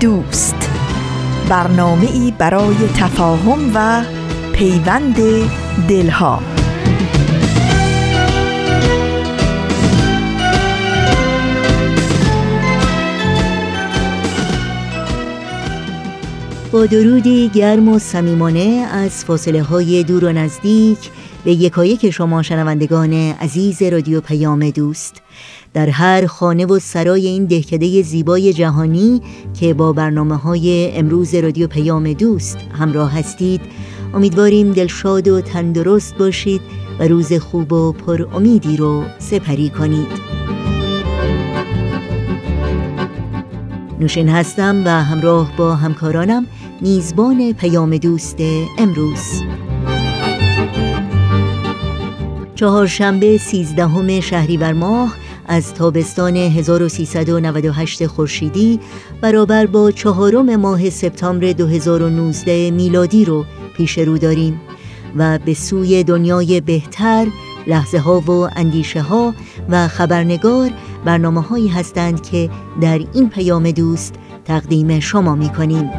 دوست. برنامه ای برای تفاهم و پیوند دلها. با درودی گرم و صمیمانه از فاصله های دور و نزدیک به یکایک شما شنوندگان عزیز رادیو پیام دوست. در هر خانه و سرای این دهکده زیبای جهانی که با برنامه های امروز رادیو پیام دوست همراه هستید امیدواریم دلشاد و تندرست باشید و روز خوب و پر امیدی رو سپری کنید. نوشین هستم و همراه با همکارانم میزبان پیام دوست امروز. چهارشنبه سیزدهم شهریور ماه از تابستان 1398 خورشیدی برابر با چهارم ماه سپتامبر 2019 میلادی رو پیش رو داریم و به سوی دنیای بهتر لحظه ها و اندیشه ها و خبرنگار برنامه هایی هستند که در این پیام دوست تقدیم شما می کنیم.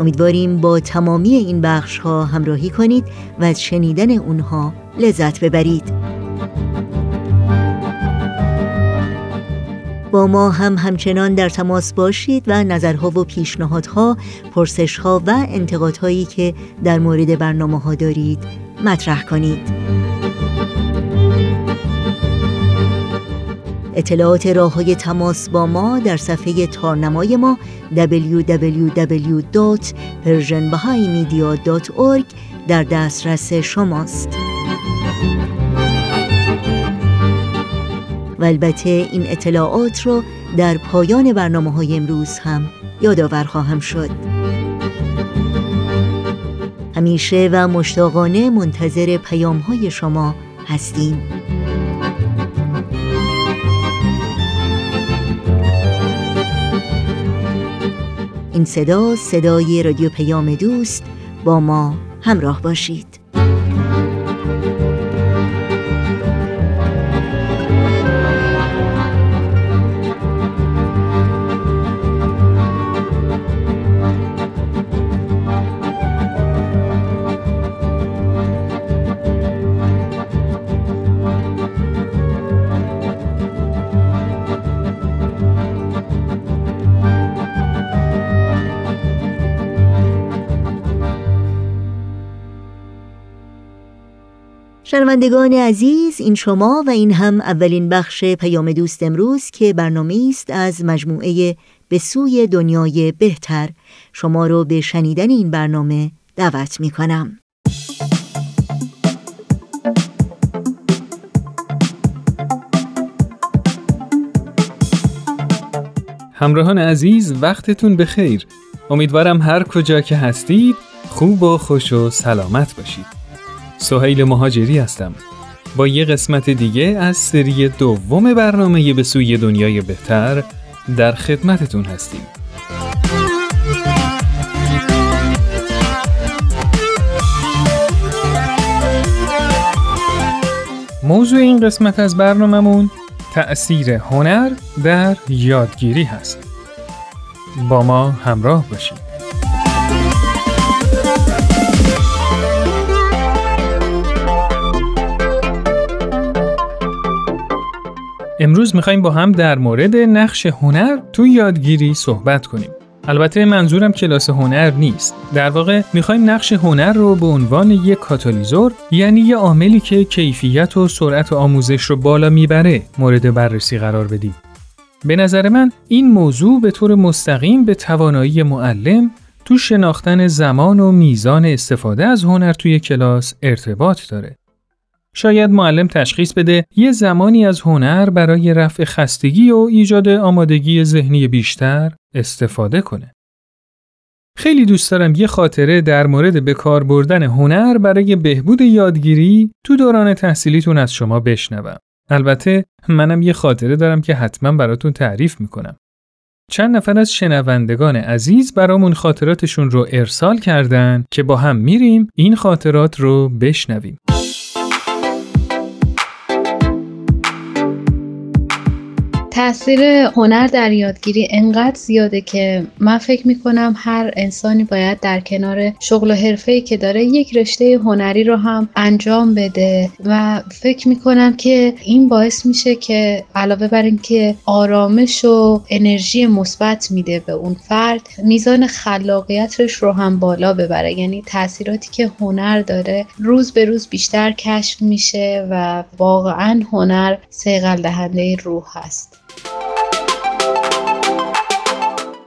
امیدواریم با تمامی این بخش ها همراهی کنید و از شنیدن اونها لذت ببرید با ما هم همچنان در تماس باشید و نظرها و پیشنهادها، پرسشها و انتقادهایی که در مورد برنامه ها دارید مطرح کنید. اطلاعات راه های تماس با ما در صفحه تارنمای ما www.persianbahaimedia.org در دسترس شماست و البته این اطلاعات رو در پایان برنامه های امروز هم یادآور خواهم شد. همیشه و مشتاقانه منتظر پیام های شما هستیم. این صدا صدای رادیو پیام دوست با ما همراه باشید. شنوندگان عزیز این شما و این هم اولین بخش پیام دوست امروز که برنامه است از مجموعه به سوی دنیای بهتر. شما رو به شنیدن این برنامه دعوت می کنم. همراهان عزیز وقتتون بخیر. امیدوارم هر کجا که هستید خوب و خوش و سلامت باشید. سهیل مهاجری هستم. با یه قسمت دیگه از سری دوم برنامه به سوی دنیای بهتر در خدمتتون هستیم. موضوع این قسمت از برنامهمون تأثیر هنر در یادگیری هست. با ما همراه باشید. امروز می‌خوایم با هم در مورد نقش هنر تو یادگیری صحبت کنیم. البته منظورم کلاس هنر نیست. در واقع می‌خوایم نقش هنر رو به عنوان یک کاتالیزور یعنی یه عاملی که کیفیت و سرعت آموزش رو بالا می‌بره مورد بررسی قرار بدیم. به نظر من این موضوع به طور مستقیم به توانایی معلم تو شناختن زمان و میزان استفاده از هنر توی کلاس ارتباط داره. شاید معلم تشخیص بده یه زمانی از هنر برای رفع خستگی و ایجاد آمادگی ذهنی بیشتر استفاده کنه. خیلی دوست دارم یه خاطره در مورد به کار بردن هنر برای بهبود یادگیری تو دوران تحصیلیتون از شما بشنوم. البته منم یه خاطره دارم که حتما براتون تعریف می‌کنم. چند نفر از شنوندگان عزیز برامون خاطراتشون رو ارسال کردن که با هم میریم این خاطرات رو بشنویم. تاثیر هنر در یادگیری انقدر زیاده که من فکر می‌کنم هر انسانی باید در کنار شغل و حرفه‌ای که داره یک رشته هنری رو هم انجام بده. و فکر می‌کنم که این باعث میشه که علاوه بر اینکه آرامش و انرژی مثبت میده به اون فرد میزان خلاقیتش رو هم بالا ببره. یعنی تاثیراتی که هنر داره روز به روز بیشتر کشف میشه و واقعا هنر سیغل دهنده روح هست.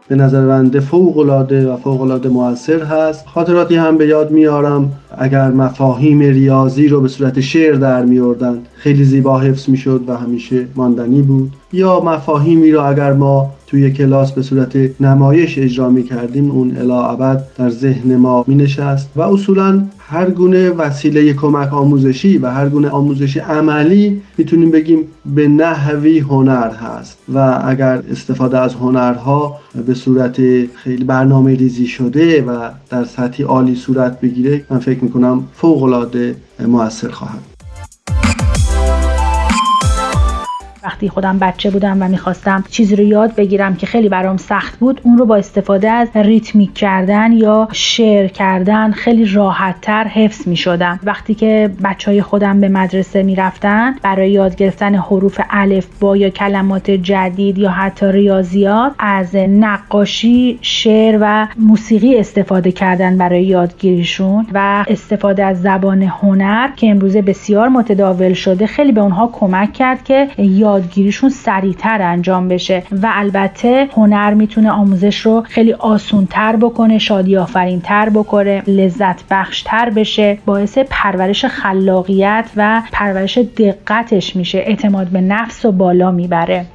به نظر بنده فوق العاده و فوق العاده موثر هست. خاطراتی هم به یاد میارم. اگر مفاهیم ریاضی رو به صورت شعر در میوردن خیلی زیبا حفظ می‌شد و همیشه ماندنی بود. یا مفاهیمی رو اگر ما توی کلاس به صورت نمایش اجرا می کردیم. اون الا در ذهن ما می نشست و اصولا هر گونه وسیله کمک آموزشی و هر گونه آموزش عملی می‌تونیم بگیم به نحوی هنر هست. و اگر استفاده از هنرها به صورت خیلی برنامه ریزی شده و در سطحی عالی صورت بگیره من فکر می‌کنم فوق العاده موثر خواهد وقتی خودم بچه بودم و می‌خواستم چیزی رو یاد بگیرم که خیلی برام سخت بود اون رو با استفاده از ریتمیک کردن یا شعر کردن خیلی راحتتر حفظ می‌شدم. وقتی که بچه های خودم به مدرسه می‌رفتن برای یاد گرفتن حروف الف با یا کلمات جدید یا حتی ریاضیات از نقاشی شعر و موسیقی استفاده کردن برای یادگیریشون و استفاده از زبان هنر که امروزه بسیار متداول شده خیلی به اونها کمک کرد که یاد یادگیریشون سریعتر انجام بشه و البته هنر می‌تونه آموزش رو خیلی آسونتر بکنه شادی آفرینتر بکنه لذت بخشتر بشه باعث پرورش خلاقیت و پرورش دقتش میشه اعتماد به نفس و بالا می‌بره.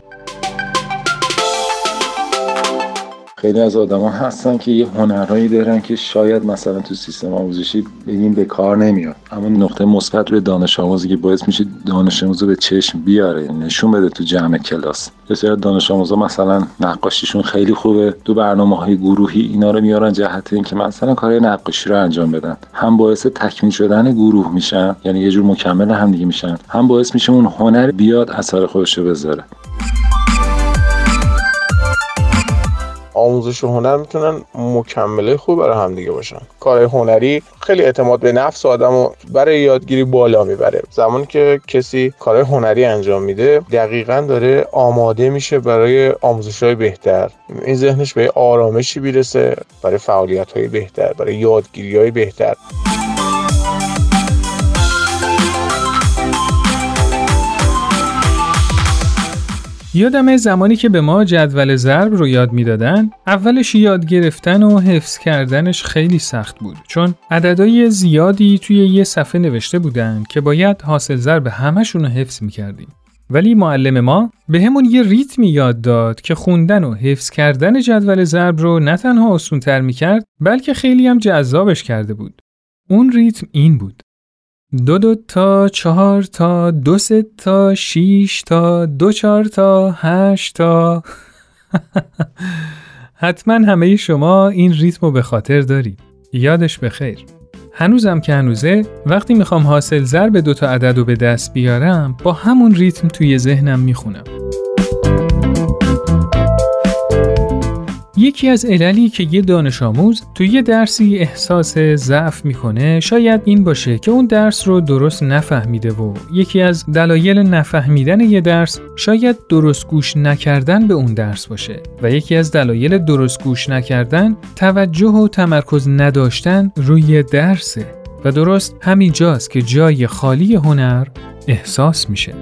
خیلی از آدما هستن که یه هنرهایی دارن که شاید مثلا تو سیستم آموزشی بگیم به کار نمیاد. اما نقطه مثبت به دانش آموزی که باعث میشه دانش آموزو به چشم بیاره نشون بده تو جمع کلاس. بسیار دانش آموزا مثلا نقاشیشون خیلی خوبه. تو برنامه های گروهی اینا رو میارن جهت اینکه مثلا کار نقاشی رو انجام بدن. هم باعث تکمیل شدن گروه میشن یعنی یه جور مکمل هم دیگه میشن. هم باعث میشه اون هنر بیاد اثر خودش رو بذاره. آموزش و هنر می‌تونن مکمله خوب برای همدیگه باشن. کار هنری خیلی اعتماد به نفس آدم و برای یادگیری بالا می‌بره. زمانی که کسی کار هنری انجام میده دقیقا داره آماده میشه برای آموزش های بهتر. این ذهنش به آرامشی بیرسه برای فعالیت های بهتر برای یادگیری های بهتر. یادم زمانی که به ما جدول ضرب رو یاد می‌دادن اولش یاد گرفتن و حفظ کردنش خیلی سخت بود چون عددهای زیادی توی یه صفحه نوشته بودن که باید حاصل ضرب همشون رو حفظ می‌کردیم. ولی معلم ما به همون یه ریتمی یاد داد که خوندن و حفظ کردن جدول ضرب رو نه تنها آسونتر می‌کرد بلکه خیلی هم جذابش کرده بود. اون ریتم این بود. دو دو تا چهار تا دو سه تا شیش تا دو چهار تا هشت تا. حتما همه شما این ریتم رو به خاطر دارید. یادش بخیر هنوزم که هنوزه وقتی می‌خوام حاصل ضرب دو تا عدد رو به دست بیارم با همون ریتم توی ذهنم می‌خونم. یکی از عللی که یه دانش آموز توی یه درسی احساس ضعف می‌کنه شاید این باشه که اون درس رو درست نفهمیده و یکی از دلایل نفهمیدن یه درس شاید درست گوش نکردن به اون درس باشه و یکی از دلایل درست گوش نکردن توجه و تمرکز نداشتن روی درسه و درست همین جاست که جای خالی هنر احساس میشه.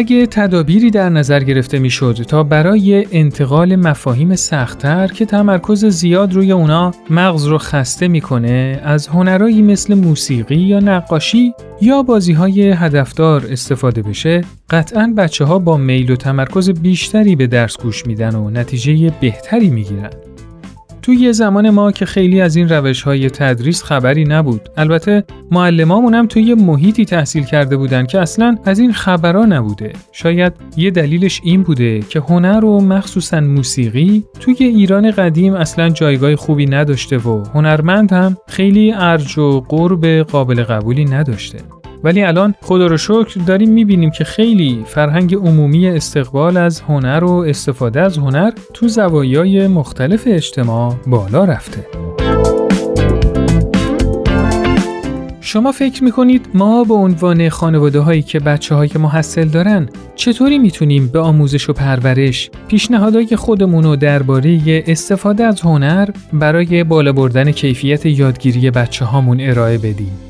اگه تدابیری در نظر گرفته می‌شد تا برای انتقال مفاهیم سختتر که تمرکز زیاد روی اونا مغز رو خسته می‌کنه از هنرهایی مثل موسیقی یا نقاشی یا بازی های هدفدار استفاده بشه قطعا بچه ها با میل و تمرکز بیشتری به درس گوش میدن و نتیجه بهتری می‌گیرن. توی زمان ما که خیلی از این روش های تدریس خبری نبود. البته معلمامون هم توی محیطی تحصیل کرده بودن که اصلا از این خبرها نبوده. شاید یه دلیلش این بوده که هنر و مخصوصا موسیقی توی ایران قدیم اصلا جایگاه خوبی نداشته و هنرمند هم خیلی ارج و قرب قابل قبولی نداشته. ولی الان خدا رو شکر داریم می‌بینیم که خیلی فرهنگ عمومی استقبال از هنر و استفاده از هنر تو زوایای مختلف اجتماع بالا رفته. شما فکر می‌کنید ما به عنوان خانواده هایی که بچه های محصل دارن چطوری می‌تونیم به آموزش و پرورش پیشنهادهای خودمون رو درباره استفاده از هنر برای بالا بردن کیفیت یادگیری بچه هامون ارائه بدیم؟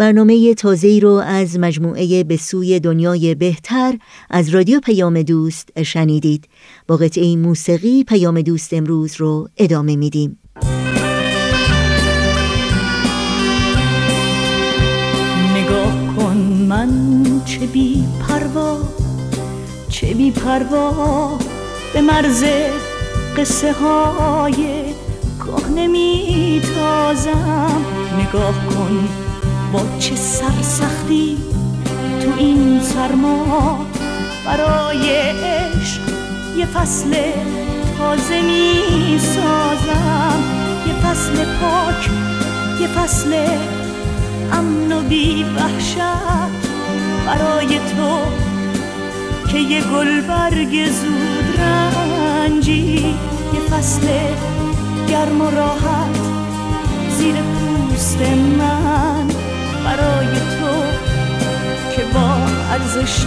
برنامه تازه‌ای رو از مجموعه به سوی دنیای بهتر از رادیو پیام دوست شنیدید. با قطعه موسیقی پیام دوست امروز رو ادامه میدیم. نگاه کن من چه بی پروا چه بی پروا به مرز قصه های که نمیتازم نگاه کن با چه سرسختی تو این سرما برای عشق یه فصل تازه می سازم یه فصل پاک یه فصل امن و بی وحشت برای تو که یه گل برگ زود رنجی یه فصل گرم و راحت زیر پوست من. ارزش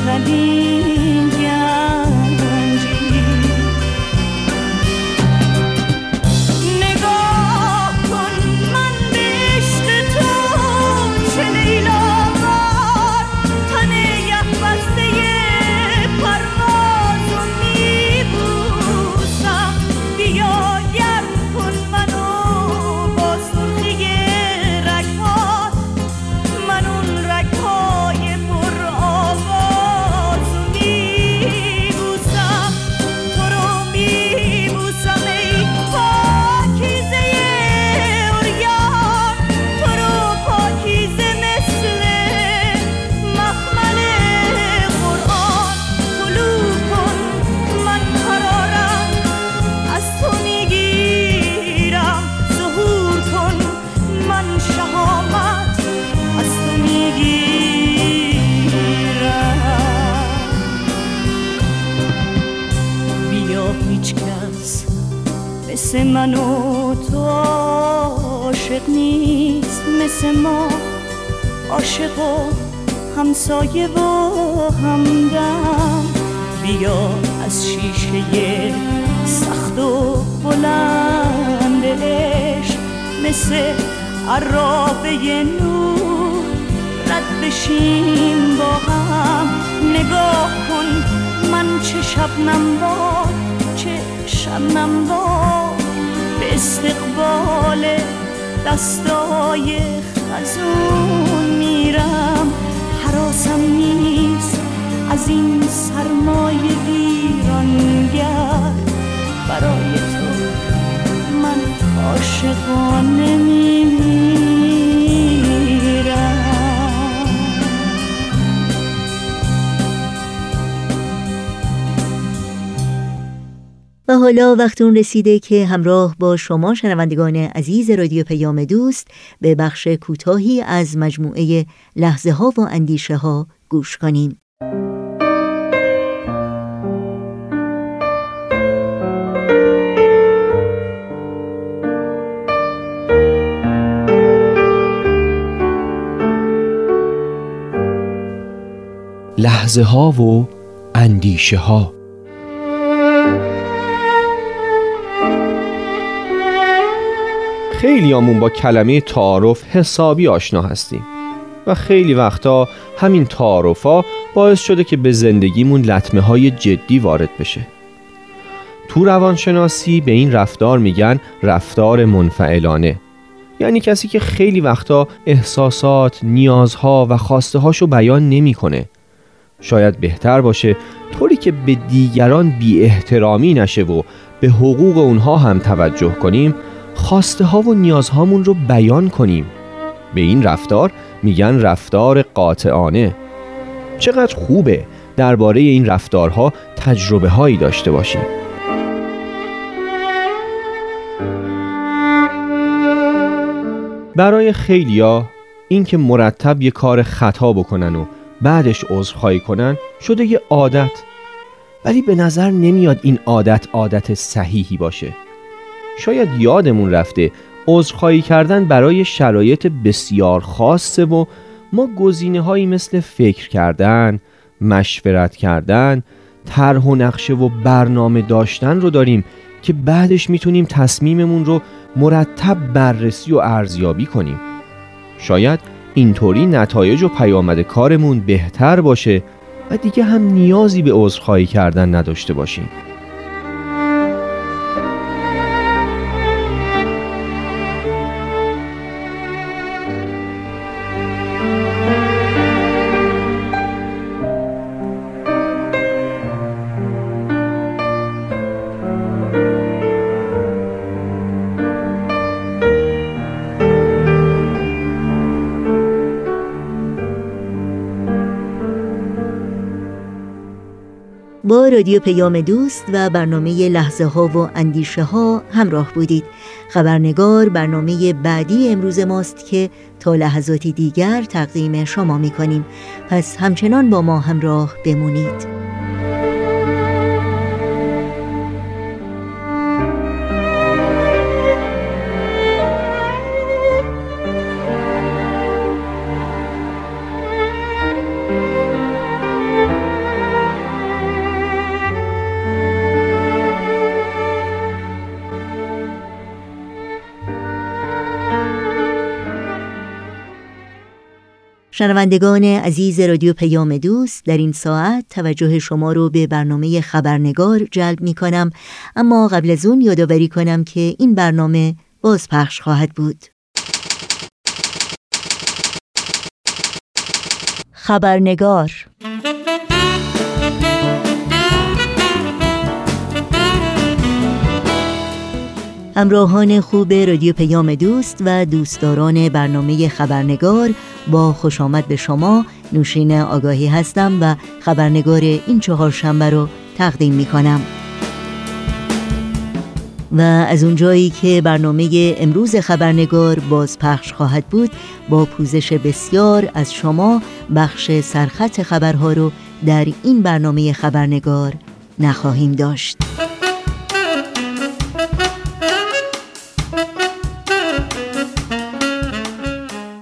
ندین من و تو عاشق نیست مثل ما. عاشق و همسایه و همدم. بیا از شیشه سخت و بلند عشق مثل عرابه نور. رد بشیم با هم. نگاه کن من چه شبنم باد چه شبنم باد. استقبال دستای خزون میرم. حراسم نیست از این سرمای ویرانگر. برای تو من عاشقانه میمیرم. و حالا وقت اون رسیده که همراه با شما شنوندگان عزیز رادیو پیام دوست به بخش کوتاهی از مجموعه لحظه ها و اندیشه ها گوش کنیم. لحظه ها و اندیشه ها خیلی آمون با کلمه تعارف حسابی آشنا هستیم. و خیلی وقتا همین تعارف ها باعث شده که به زندگیمون لطمه های جدی وارد بشه. تو روانشناسی به این رفتار میگن رفتار منفعلانه. یعنی کسی که خیلی وقتا احساسات، نیازها و خواسته هاشو بیان نمی‌کنه. شاید بهتر باشه طوری که به دیگران بی احترامی نشه و به حقوق اونها هم توجه کنیم خواسته ها و نیازهامون رو بیان کنیم. به این رفتار میگن رفتار قاطعانه. چقدر خوبه درباره این رفتارها تجربه هایی داشته باشیم. برای خیلیا این که مرتب یه کار خطا بکنن و بعدش عذرخواهی کنن شده یه عادت. ولی به نظر نمیاد این عادت عادت صحیحی باشه. شاید یادمون رفته عذرخواهی کردن برای شرایط بسیار خاصه و ما گزینه هایی مثل فکر کردن، مشورت کردن، طرح و نقشه و برنامه داشتن رو داریم که بعدش می‌تونیم تصمیممون رو مرتب بررسی و ارزیابی کنیم. شاید اینطوری نتایج و پیامد کارمون بهتر باشه و دیگه هم نیازی به عذرخواهی کردن نداشته باشیم. با رادیو پیام دوست و برنامه لحظه ها و اندیشه ها همراه بودید. خبرنگار برنامه بعدی امروز ماست که تا لحظاتی دیگر تقدیم شما می کنیم پس همچنان با ما همراه بمونید. شنوندگان عزیز رادیو پیام دوست در این ساعت توجه شما رو به برنامه خبرنگار جلب می کنم. اما قبل از اون یادآوری کنم که این برنامه بازپخش خواهد بود. خبرنگار همراهان خوب رادیو پیام دوست و دوستداران برنامه خبرنگار با خوش آمد به شما. نوشین آگاهی هستم و خبرنگار این چهار شنبه رو تقدیم می کنم و از اونجایی که برنامه امروز خبرنگار باز پخش خواهد بود با پوزش بسیار از شما بخش سرخط خبرها رو در این برنامه خبرنگار نخواهیم داشت.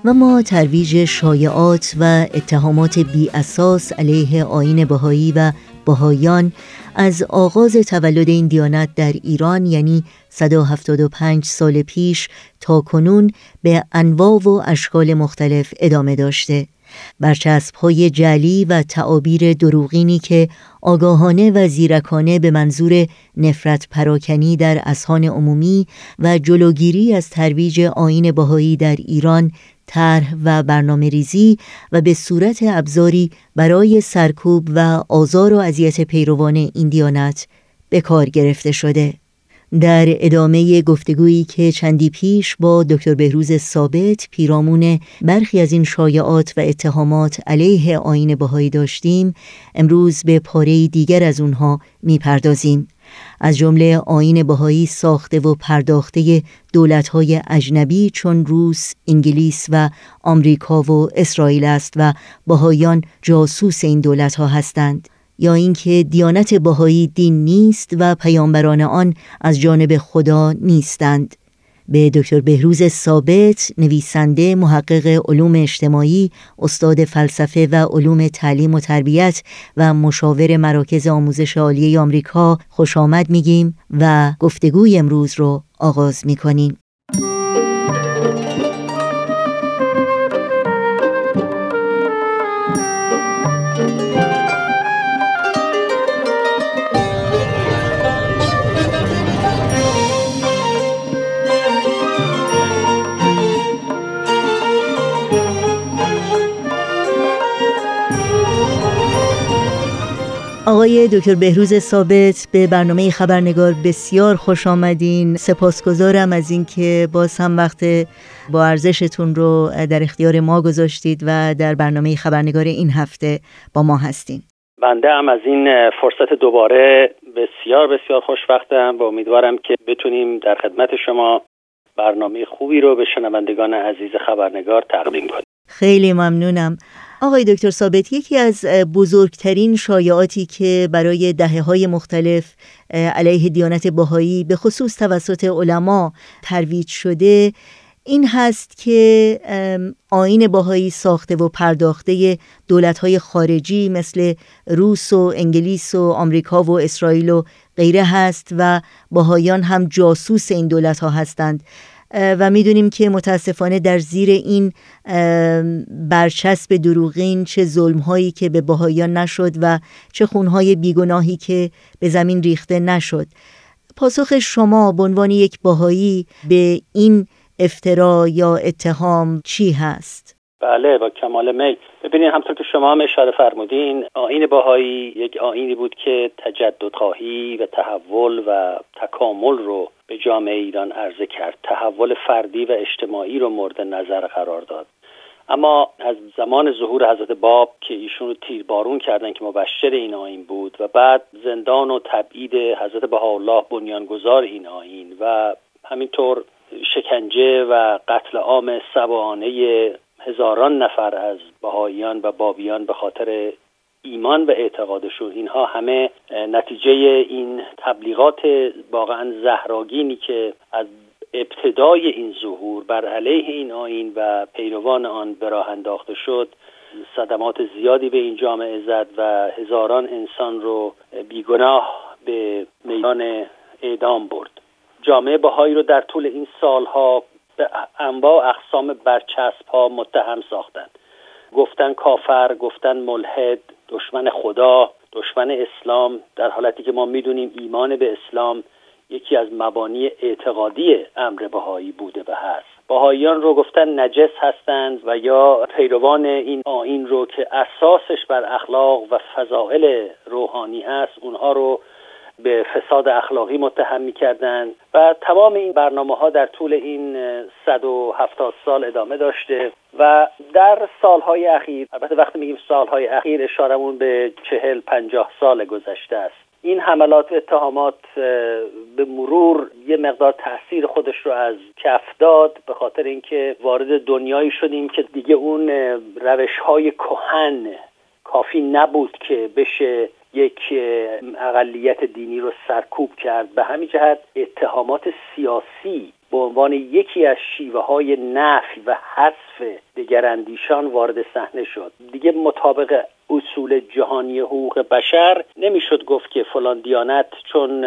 و ما ترویج شایعات و اتهامات بی اساس علیه آین بهایی و بهایان از آغاز تولد این دیانت در ایران یعنی 175 سال پیش تا کنون به انواع و اشکال مختلف ادامه داشته. برچسب های جلی و تعابیر دروغینی که آگاهانه و زیرکانه به منظور نفرت پراکنی در اسهان عمومی و جلوگیری از ترویج آین بهایی در ایران طرح و برنامه ریزی و به صورت ابزاری برای سرکوب و آزار و اذیت پیروان این دیانت به کار گرفته شده. در ادامه گفتگویی که چندی پیش با دکتر بهروز ثابت پیرامون برخی از این شایعات و اتهامات علیه آین بهایی داشتیم امروز به پاره دیگر از اونها می‌پردازیم. از جمله آین بهایی ساخته و پرداخته دولتهای اجنبی چون روس، انگلیس و آمریکا و اسرائیل است و بهاییان جاسوس این دولتها هستند. یا اینکه دیانت بهایی دین نیست و پیامبران آن از جانب خدا نیستند. به دکتر بهروز ثابت نویسنده محقق علوم اجتماعی استاد فلسفه و علوم تعلیم و تربیت و مشاور مراکز آموزش عالی آمریکا خوش آمد میگیم و گفتگوی امروز رو آغاز می‌کنیم. آقای دکتر بهروز ثابت به برنامه خبرنگار بسیار خوش آمدین. سپاسگزارم از اینکه باز هم وقت با ارزشتون رو در اختیار ما گذاشتید و در برنامه خبرنگار این هفته با ما هستین. بنده هم از این فرصت دوباره بسیار بسیار خوشبختم و امیدوارم که بتونیم در خدمت شما برنامه خوبی رو به شنوندگان عزیز خبرنگار تقدیم کنیم. خیلی ممنونم. آقای دکتر ثابت یکی از بزرگترین شایعاتی که برای دهه های مختلف علیه دیانت باهایی به خصوص توسط علما ترویج شده این هست که آین باهایی ساخته و پرداخته های خارجی مثل روس و انگلیس و آمریکا و اسرائیل و غیره هست و باهایان هم جاسوس این دولت ها هستند. و می‌دونیم که متاسفانه در زیر این برچسب دروغین چه ظلمهایی که به بهایان نشد و چه خونهای بیگناهی که به زمین ریخته نشد پاسخ شما به عنوان یک باهایی به این افترا یا اتهام چی هست؟ بله با کمال میل. ببینید همطور که شما هم اشاره فرمودین آین باهایی یک آینی بود که تجدد خواهی و تحول و تکامل رو به جامعه ایران عرضه کرد. تحول فردی و اجتماعی رو مورد نظر قرار داد. اما از زمان ظهور حضرت باب که ایشون رو تیربارون کردن که مبشر این آین بود و بعد زندان و تبعید حضرت بهاءالله بنیانگذار این آین و همینطور شکنجه و قتل عام سبانه هزاران نفر از بهاییان و بابیان به خاطر ایمان و اعتقادشون اینها همه نتیجه این تبلیغات واقعا زهراگینی که از ابتدای این ظهور بر علیه این آین و پیروان آن به راه انداخته شد صدمات زیادی به این جامعه زد و هزاران انسان رو بیگناه به میدان اعدام برد. جامعه بهایی رو در طول این سالها به انواع اقسام برچسب ها متهم ساختند. گفتن کافر گفتن ملحد دشمن خدا دشمن اسلام در حالتی که ما می‌دونیم ایمان به اسلام یکی از مبانی اعتقادی امر بهایی بوده و هست. بهاییان رو گفتن نجس هستند و یا پیروان این آین رو که اساسش بر اخلاق و فضائل روحانی هست اونها رو به فساد اخلاقی متهم می‌کردن و تمام این برنامه ها در طول این 170 سال ادامه داشته و در سالهای اخیر البته وقتی میگیم سالهای اخیر اشارمون به چهل پنجاه سال گذشته است. این حملات و اتهامات به مرور یه مقدار تاثیر خودش رو از کف داد به خاطر اینکه وارد دنیایی شدیم که دیگه اون روش های کهن کافی نبود که بشه یک اقلیت دینی رو سرکوب کرد. به همین جهت اتهامات سیاسی به عنوان یکی از شیوه های نفی و حذف دگراندیشان وارد صحنه شد. دیگه مطابق اصول جهانی حقوق بشر. نمی‌شد گفت که فلان دیانت چون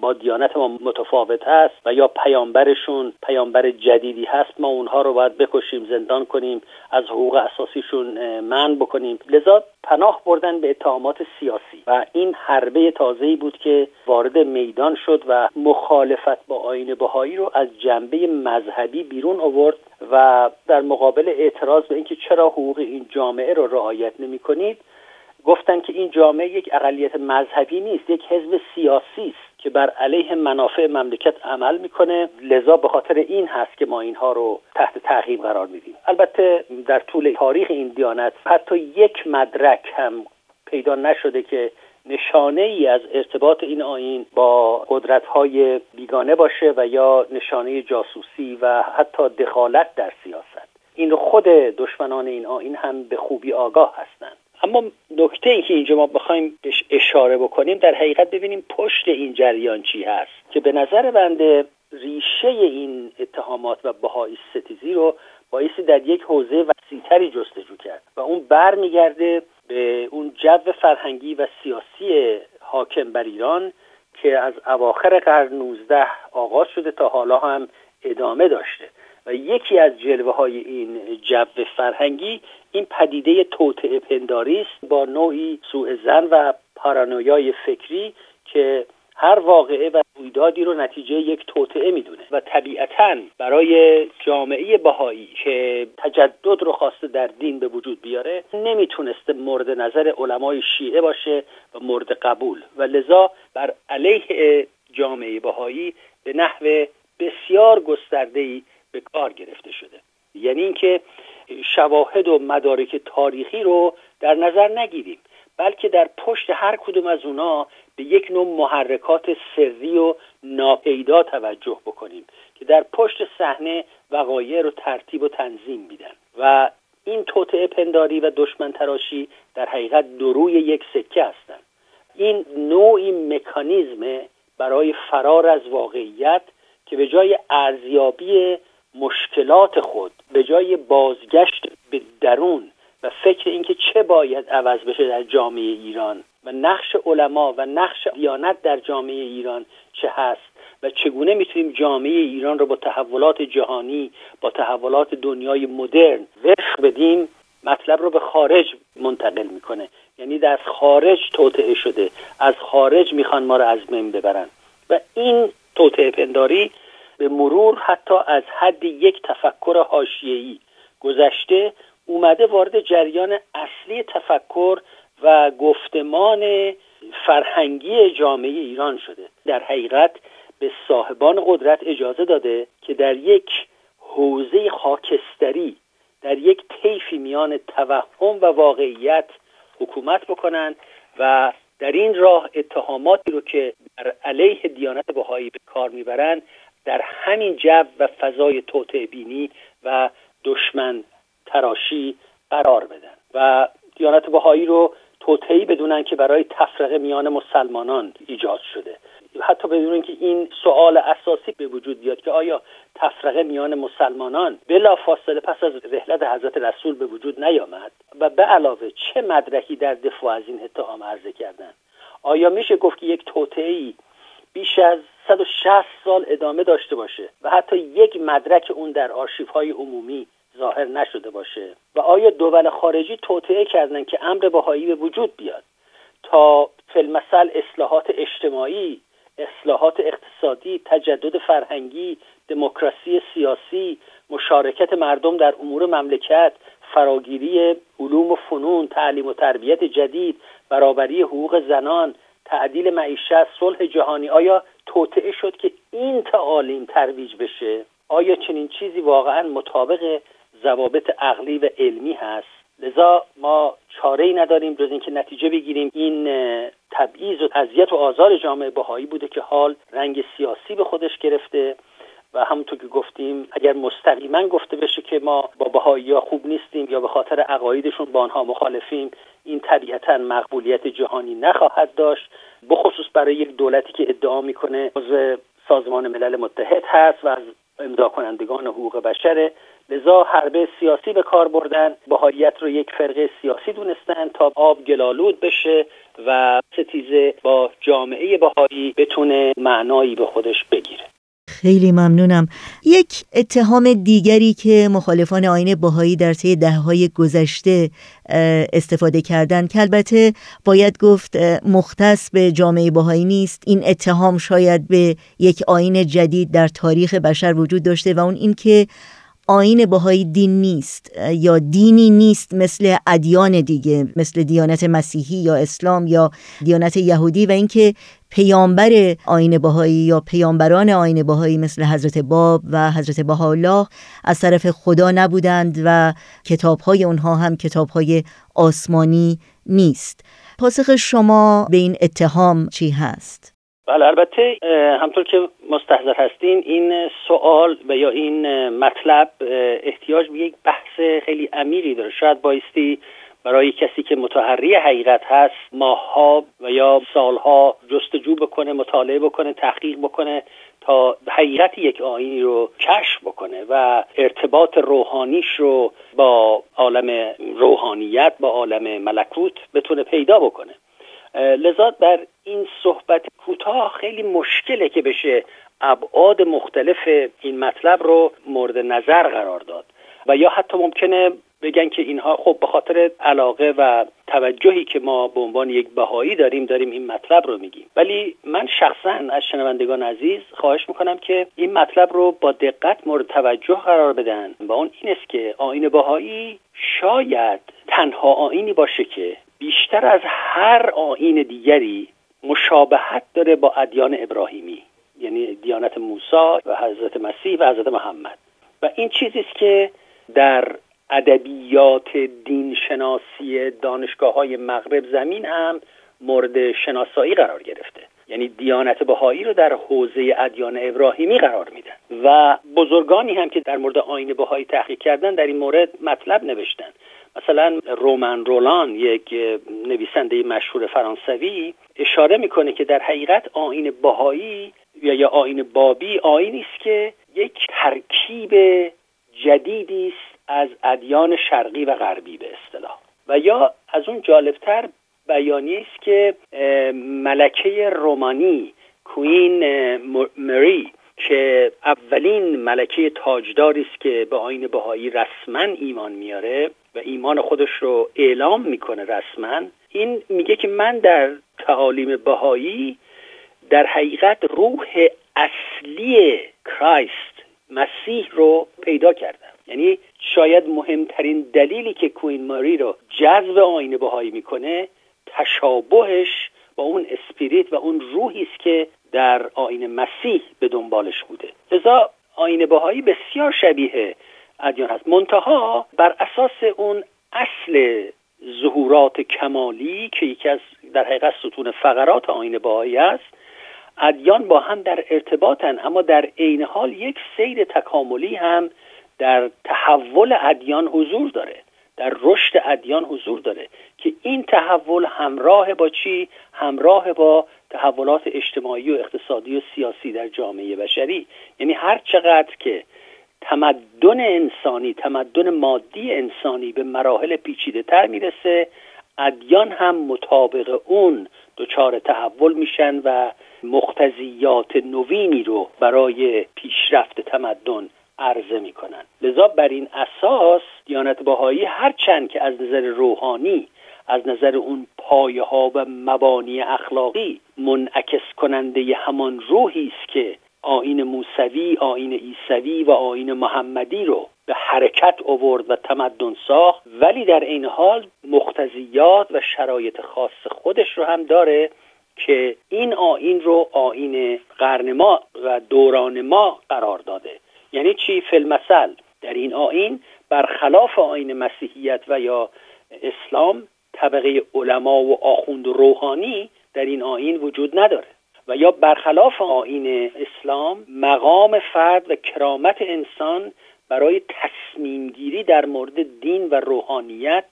با دیانت ما متفاوت هست و یا پیامبرشون پیامبر جدیدی هست ما اونها رو باید بکشیم زندان کنیم از حقوق اساسیشون من بکنیم. لذا پناه بردن به اتهامات سیاسی. و این حربه تازه‌ای بود که وارد میدان شد و مخالفت با آین بهایی رو از جنبه مذهبی بیرون آورد. و در مقابل اعتراض به اینکه چرا حقوق این جامعه رو رعایت نمی کنید گفتن که این جامعه یک اقلیت مذهبی نیست یک حزب سیاسی است که بر علیه منافع مملکت عمل می‌کنه. لذا به خاطر این هست که ما اینها رو تحت تعقیب قرار میدیم. البته در طول تاریخ این دیانت حتی یک مدرک هم پیدا نشده که نشانه ای از ارتباط این آین با قدرت های بیگانه باشه و یا نشانه جاسوسی و حتی دخالت در سیاست. این خود دشمنان این آین هم به خوبی آگاه هستند. اما نکته ای که اینجا ما بخوایم بهش اشاره بکنیم در حقیقت ببینیم پشت این جریان چی هست که به نظر بنده ریشه این اتهامات و بهایی ستیزی رو بایستی در یک حوزه وسیعتری جستجو کرد و اون برمیگرده به اون جو فرهنگی و سیاسی حاکم بر ایران که از اواخر قرن 19 آغاز شده تا حالا هم ادامه داشته. و یکی از جلوه های این جو فرهنگی این پدیده توطعه پنداری است با نوعی سوء زن و پارانویای فکری که هر واقعه و رویدادی رو نتیجه یک توطعه می‌دونه و طبیعتا برای جامعه بهایی که تجدد رو خواسته در دین به وجود بیاره نمی‌تونسته مورد نظر علمای شیعه باشه و مورد قبول. و لذا بر علیه جامعه بهایی به نحو بسیار گسترده‌ای به کار گرفته شده. یعنی اینکه شواهد و مدارک تاریخی رو در نظر نگیریم بلکه در پشت هر کدوم از اونا به یک نوع محرکات سری و ناپیدا توجه بکنیم که در پشت صحنه وقایع رو ترتیب و تنظیم میدن و این توطعه پنداری و دشمن تراشی در حقیقت دروی یک سکه هستند این نوعی مکانیزم برای فرار از واقعیت که به جای ارزیابی مشکلات خود به جای بازگشت به درون و فکر اینکه چه باید عوض بشه در جامعه ایران و نقش علما و نقش دیانت در جامعه ایران چه هست و چگونه می‌تونیم جامعه ایران رو با تحولات جهانی با تحولات دنیای مدرن وفق بدیم مطلب رو به خارج منتقل می‌کنه. یعنی در خارج توطعه شده. از خارج می‌خوان ما رو از بین ببرن. و این توطعه پنداری به مرور حتی از حد یک تفکر حاشیه‌ای گذشته اومده وارد جریان اصلی تفکر و گفتمان فرهنگی جامعه ایران شده. در حقیقت به صاحبان قدرت اجازه داده که در یک حوزه خاکستری در یک طیفی میان توهم و واقعیت حکومت بکنند و در این راه اتهاماتی رو که در علیه دیانت بهایی به کار می‌برند در همین جو و فضای توطعه بینی و دشمن تراشی قرار بدن. و دیانت بهایی رو توطعی بدونن که برای تفرقه میان مسلمانان ایجاد شده. حتی بدون که این سوال اساسی به وجود بیاد که آیا تفرقه میان مسلمانان بلا فاصله پس از رحلت حضرت رسول به وجود نیامد و به علاوه چه مدرکی در دفاع از این اتهام عرضه کردن؟ آیا میشه گفت که یک توطعی بیش از 160 سال ادامه داشته باشه و حتی یک مدرک اون در های عمومی ظاهر نشده باشه. و آیا دول خارجی توطعه کردن که امر بهایی به وجود بیاد؟ تا فلمسل اصلاحات اجتماعی اصلاحات اقتصادی تجدد فرهنگی دموکراسی سیاسی مشارکت مردم در امور مملکت فراگیری علوم و فنون تعلیم و تربیت جدید برابری حقوق زنان تعدیل معیشت صلح جهانی آیا توطعه شد که این تعالیم ترویج بشه؟ آیا چنین چیزی واقعا مطابق ضوابط عقلی و علمی هست. لذا ما چاره ای نداریم جز اینکه نتیجه بگیریم. این تبعیض و اذیت و آزار جامعه بهایی بوده که حال رنگ سیاسی به خودش گرفته و همونطور که گفتیم اگر مستقیما گفته بشه که ما با بهایی ها خوب نیستیم یا به خاطر عقایدشون با آنها مخالفیم این طبیعتا مقبولیت جهانی نخواهد داشت. بخصوص برای یک دولتی که ادعا می‌کنه عضو سازمان ملل متحد هست و از امضا کنندگان حقوق بشره لذا حربه سیاسی به کار بردن. بهاییت رو یک فرقه سیاسی دونستن تا آب گلالود بشه و ستیزه با جامعه بهایی بتونه معنایی به خودش بگیره. خیلی ممنونم. یک اتهام دیگری که مخالفان آین باهایی در طی دههای گذشته استفاده کردند. که البته باید گفت مختص به جامعه باهایی نیست. این اتهام شاید به یک آین جدید در تاریخ بشر وجود داشته و اون اینکه آین بهایی دین نیست یا دینی نیست مثل ادیان دیگه مثل دیانت مسیحی یا اسلام یا دیانت یهودی و اینکه پیامبر آین بهایی یا پیامبران آین بهایی مثل حضرت باب و حضرت بهاءالله از طرف خدا نبودند و کتابهای اونها هم کتابهای آسمانی نیست پاسخ شما به این اتهام چی هست؟ بله البته همطور که مستحضر هستین این سوال و یا این مطلب احتیاج به یک بحث خیلی عمیقی داره. شاید بایستی برای کسی که متحری حقیقت هست ماهها و یا سالها جستجو بکنه مطالعه بکنه تحقیق بکنه تا حقیقت یک آینی رو کشف بکنه و ارتباط روحانیش رو با عالم روحانیت با عالم ملکوت بتونه پیدا بکنه. لذا در این صحبت کوتاه خیلی مشکله که بشه ابعاد مختلف این مطلب رو مورد نظر قرار داد. و یا حتی ممکنه بگن که اینها خب به خاطر علاقه و توجهی که ما به عنوان یک بهایی داریم داریم این مطلب رو میگیم. ولی من شخصا از شنوندگان عزیز خواهش می‌کنم که این مطلب رو با دقت مورد توجه قرار بدن. و اون این است که آین بهایی شاید تنها آینی باشه که بیشتر از هر آین دیگری مشابهت داره با ادیان ابراهیمی یعنی دیانت موسی و حضرت مسیح و حضرت محمد. و این چیزی است که در ادبیات دین شناسی دانشگاه های مغرب زمین هم مورد شناسایی قرار گرفته. یعنی دیانت بهایی رو در حوزه ادیان ابراهیمی قرار میدن. و بزرگانی هم که در مورد آین بهایی تحقیق کردن در این مورد مطلب نوشتن. مثلا رومن رولان یک نویسنده مشهور فرانسوی اشاره می‌کنه که در حقیقت آین بهایی یا یا آین بابی آینی است که یک ترکیب جدیدی است از ادیان شرقی و غربی به اصطلاح. و یا از اون جالبتر بیانیه است که ملکه رومانی کوین مری که اولین ملکه تاجداری است که به آین بهایی رسما ایمان میاره و ایمان خودش رو اعلام می‌کنه رسما این میگه که من در تعالیم بهایی در حقیقت روح اصلی کرایست مسیح رو پیدا کردم. یعنی شاید مهمترین دلیلی که کوین ماری رو جذب آین بهایی می‌کنه تشابهش با اون اسپریت و اون روحی است که در آین مسیح به دنبالش بوده. لذا آین بهایی بسیار شبیه ادیان هست. منتها بر اساس اون اصل ظهورات کمالی که یکی از در حقیقت ستون فقرات آین بهایی است ادیان با هم در ارتباطن اما در عین حال یک سیر تکاملی هم در تحول ادیان حضور داره در رشد ادیان حضور داره که این تحول همراه با چی؟ همراه با تحولات اجتماعی و اقتصادی و سیاسی در جامعه بشری. یعنی هر چقدر که تمدن انسانی تمدن مادی انسانی به مراحل پیچیده تر می‌رسه. ادیان هم مطابق اون دچار تحول میشن و مختزیات نوینی رو برای پیشرفت تمدن عرضه می‌کنن. لذا بر این اساس دیانت باهایی هرچند که از نظر روحانی از نظر اون پایه ها و مبانی اخلاقی منعکس کننده همان روحی است که آین موسوی، آین ایسوی و آین محمدی رو به حرکت اوورد و تمدن ساخت. ولی در این حال مختزیات و شرایط خاص خودش رو هم داره که این آین رو آین قرن ما و دوران ما قرار داده. یعنی چی؟ فلمسل در این آین برخلاف آین مسیحیت و یا اسلام طبقه علما و آخوند روحانی در این آین وجود نداره. و یا برخلاف آین اسلام مقام فرد و کرامت انسان برای تصمیم گیری در مورد دین و روحانیت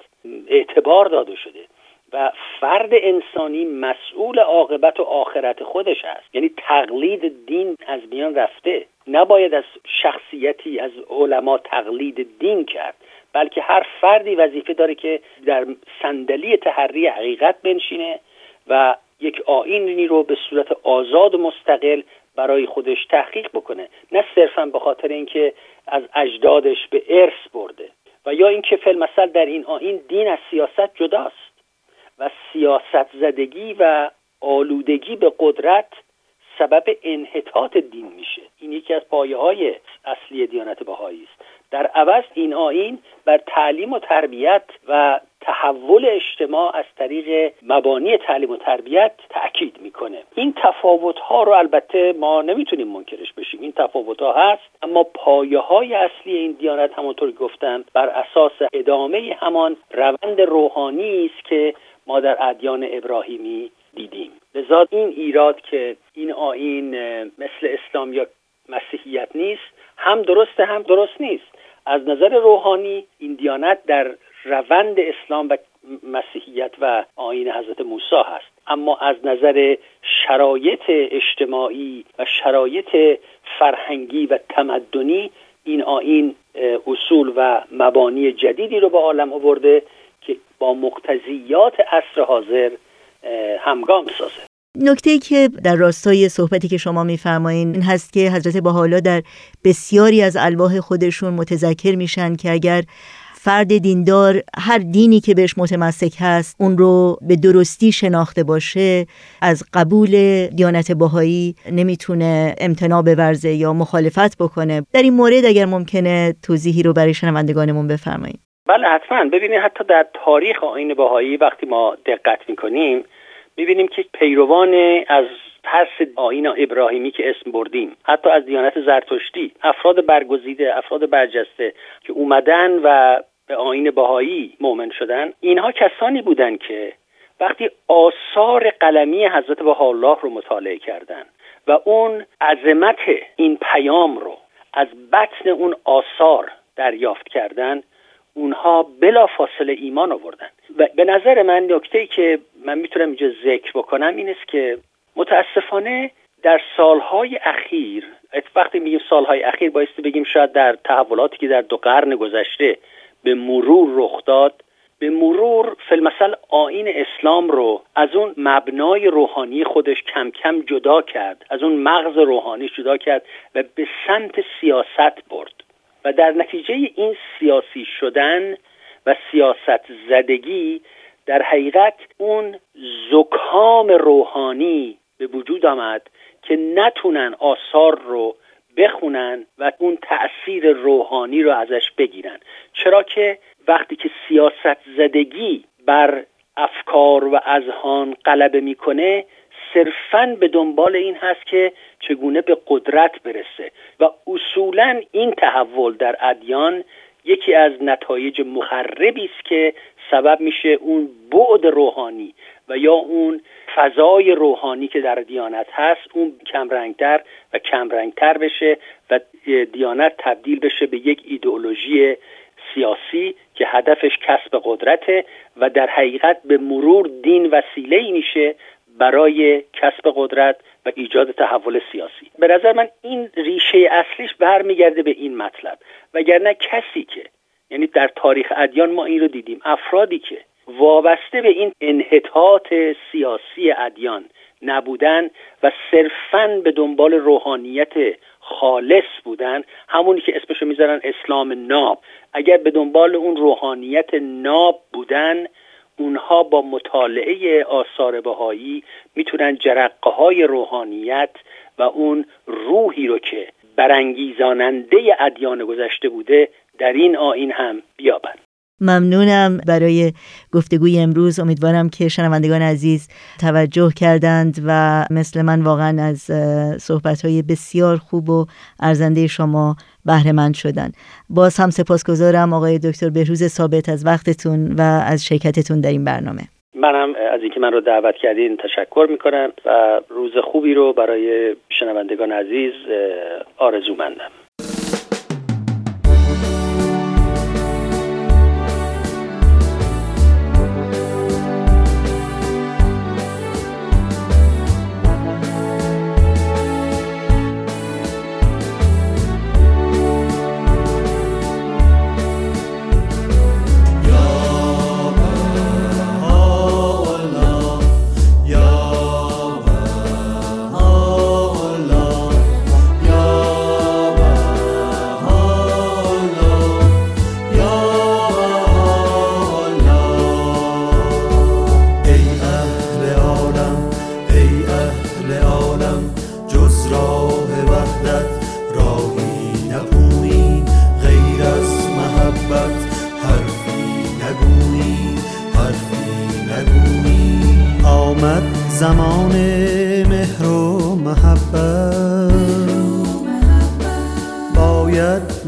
اعتبار داده شده و فرد انسانی مسئول عاقبت و آخرت خودش است. یعنی تقلید دین از میان رفته. نباید از شخصیتی از علما تقلید دین کرد بلکه هر فردی وظیفه داره که در صندلی تحری حقیقت بنشینه و یک آینی رو به صورت آزاد و مستقل برای خودش تحقیق بکنه. نه صرفا به خاطر اینکه از اجدادش به ارث برده. و یا اینکه فلمثل در این آین دین از سیاست جداست. و سیاست زدگی و آلودگی به قدرت سبب انحطاط دین میشه. این یکی از پایه های اصلی دیانت بهایی است. در عوض این آین بر تعلیم و تربیت و تحول اجتماع از طریق مبانی تعلیم و تربیت تاکید می‌کنه. این تفاوت ها رو البته ما نمی‌تونیم منکرش بشیم. این تفاوت ها هست اما پایه های اصلی این دیانت همونطور گفتم بر اساس ادامه همان روند روحانی است که ما در ادیان ابراهیمی دیدیم. لذا این ایراد که این آین مثل اسلام یا مسیحیت نیست هم درسته هم درست نیست. از نظر روحانی این دیانت در روند اسلام و مسیحیت و آین حضرت موسی هست. اما از نظر شرایط اجتماعی و شرایط فرهنگی و تمدنی این آین اصول و مبانی جدیدی رو به عالم آورده که با مقتضیات عصر حاضر همگام سازه. نکته که در راستای صحبتی که شما میفرمایین این هست که حضرت حالا در بسیاری از الواح خودشون متذکر میشن که اگر فرد دیندار هر دینی که بهش متمسک هست اون رو به درستی شناخته باشه از قبول دیانت باهایی نمی‌تونه امتناع بورزه یا مخالفت بکنه. در این مورد اگر ممکنه توضیحی رو برای شنوندگانمون بفرمایید بله حتما. ببینید حتی در تاریخ آین باهایی وقتی ما دقت می‌کنیم می‌بینیم که پیروان از پس آین ابراهیمی که اسم بردیم حتی از دیانت زرتشتی افراد برگزیده افراد برجسته که اومدن و به آین باهایی مؤمن شدن اینها کسانی بودند که وقتی آثار قلمی حضرت الله رو مطالعه کردند و اون عظمت این پیام رو از بطن اون آثار دریافت کردن اونها بلا فاصله ایمان آوردن. و به نظر من نکته ای که من می‌تونم اینجا ذکر بکنم این است که متاسفانه در سالهای اخیر وقتی میگیم سالهای اخیر بایستی بگیم شاید در تحولاتی که در دو قرن گذشته به مرور رخ داد به مرور فلمثل آین اسلام رو از اون مبنای روحانی خودش کم کم جدا کرد از اون مغز روحانی جدا کرد و به سمت سیاست برد. و در نتیجه این سیاسی شدن و سیاست زدگی در حقیقت اون زکام روحانی به وجود آمد که نتونن آثار رو بخونن و اون تأثیر روحانی رو ازش بگیرن. چرا که وقتی که سیاست زدگی بر افکار و اذهان غلبه می‌کنه صرفا به دنبال این هست که چگونه به قدرت برسه و اصولا این تحول در ادیان یکی از نتایج مخربی است که سبب میشه اون بعد روحانی و یا اون فضای روحانی که در دیانت هست اون کمرنگتر و کمرنگتر بشه و دیانت تبدیل بشه به یک ایدئولوژی سیاسی که هدفش کسب قدرته و در حقیقت به مرور دین وسیله ای میشه برای کسب قدرت و ایجاد تحول سیاسی. به نظر من این ریشه اصلیش برمیگرده به این مطلب. وگرنه کسی که یعنی در تاریخ ادیان ما این رو دیدیم افرادی که وابسته به این انحطاط سیاسی ادیان نبودن و صرفا به دنبال روحانیت خالص بودن همونی که اسمشو می‌ذارن اسلام ناب. اگر به دنبال اون روحانیت ناب بودن اونها با مطالعه آثار بهایی می‌تونن جرقه های روحانیت و اون روحی رو که برانگیزاننده ادیان گذشته بوده در این آین هم بیابند. ممنونم. برای گفتگوی امروز امیدوارم که شنوندگان عزیز توجه کردند و مثل من واقعا از صحبتهای بسیار خوب و ارزنده شما بهره شدن. باز هم سپاسگزارم آقای دکتر بهروز ثابت از وقتتون و از شرکتتون در این برنامه. منم از اینکه من رو دعوت کردین تشکر می‌کنم و روز خوبی رو برای شنوندگان عزیز آرزو مندم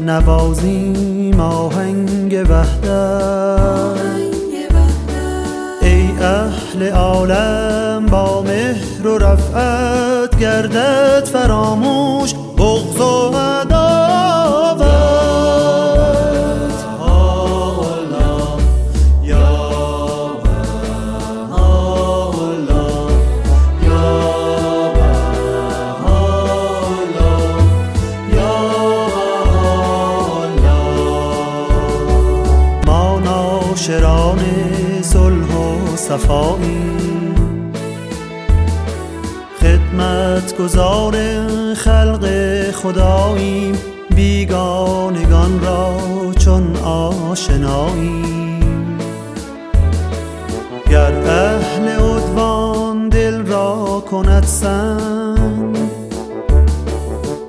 نوازیم آهنگ وحدت. ای اهل عالم با مهر و رفعت گردد فراموش. خداییم بیگانگان را چون آشناییم. گر اهل عدوان دل را کند سنگ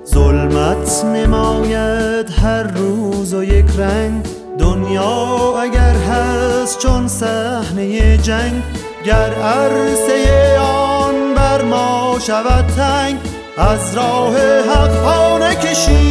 ظلمت نماید هر روز و یک رنگ. دنیا اگر هست چون صحنه جنگ گر عرصه آن بر ما شود تنگ. از راه حق Generation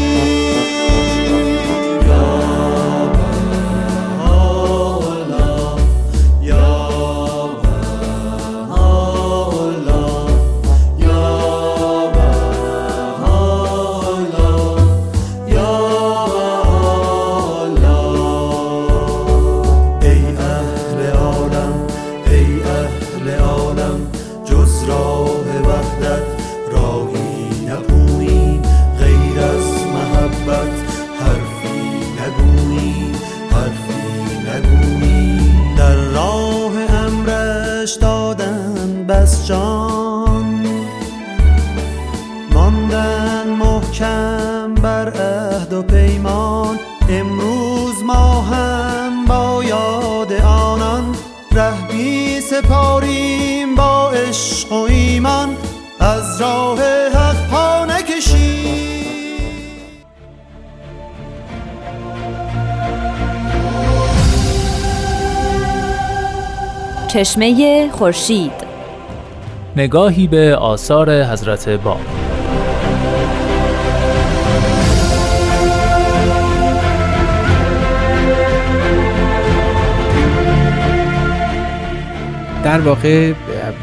چشمه خورشید. نگاهی به آثار حضرت باب در واقع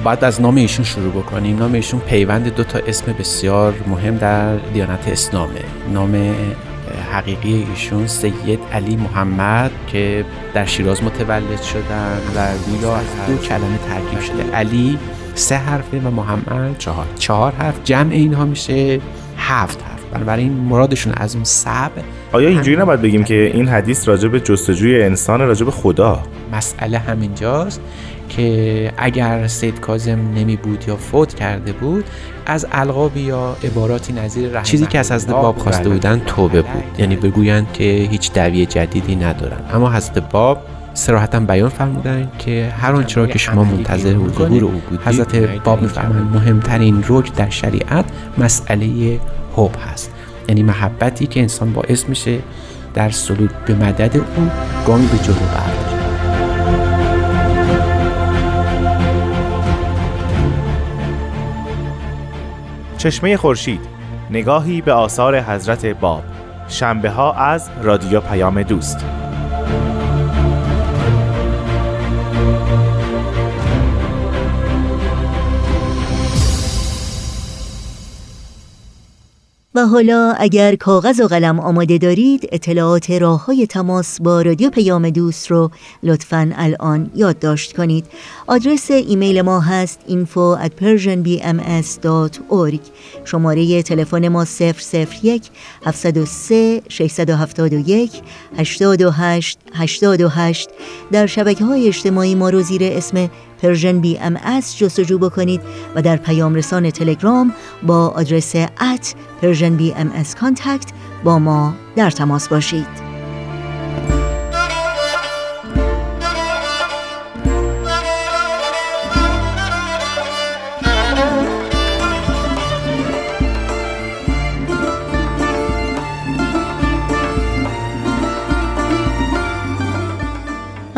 باید از نام ایشون شروع بکنیم نام ایشون پیوند دو تا اسم بسیار مهم در دیانت اسلامه. نام حقیقی ایشون سید علی محمد که در شیراز متولد شدن و گویا از دو کلمه ترکیب شده. علی سه حرفه و محمد چهار. چهار حرف. جمع اینها میشه هفت حرف. بنابراین مرادشون از اون سب آیا اینجوری نباید بگیم که این حدیث راجع به جستجوی انسان راجع به خدا؟ مسئله همینجاست. که اگر سید کازم نمی بود یا فوت کرده بود از القاب یا عباراتی نظیر چیزی که از حضرت باب خواسته بودن توبه بود. یعنی بگویند که هیچ دعوی جدیدی ندارن. اما حضرت باب سراحتا بیان فرمودن که هر آنچه را که شما منتظر و ظهور او بودید حضرت باب میفرمایند مهمترین رکن در شریعت مسئله حب هست. یعنی محبتی که انسان باعث میشه در سلوک به مدد او گامی به جلو برداره چشمه خورشید نگاهی به آثار حضرت باب. شنبه ها از رادیو پیام دوست. و حالا اگر کاغذ و قلم آماده دارید اطلاعات راه های تماس با رادیو پیام دوست رو لطفا الان یادداشت کنید. آدرس ایمیل ما هست info at persianbms.org شماره تلفن ما 001 703 671 828 828 در شبکه های اجتماعی ما رو زیر اسم Persian BMS جستجو بکنید و در پیام رسان تلگرام با آدرس at Persian BMS contact با ما در تماس باشید.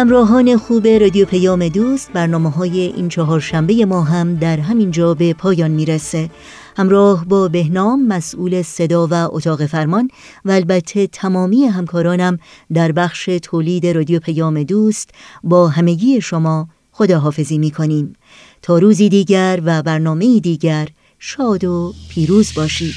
همراهان خوب رادیو پیام دوست برنامه های این چهار شنبه ما هم در همین جا به پایان می‌رسه. همراه با بهنام مسئول صدا و اتاق فرمان و البته تمامی همکارانم در بخش تولید رادیو پیام دوست با همگی شما خداحافظی می کنیم تا روزی دیگر و برنامه دیگر شاد و پیروز باشید.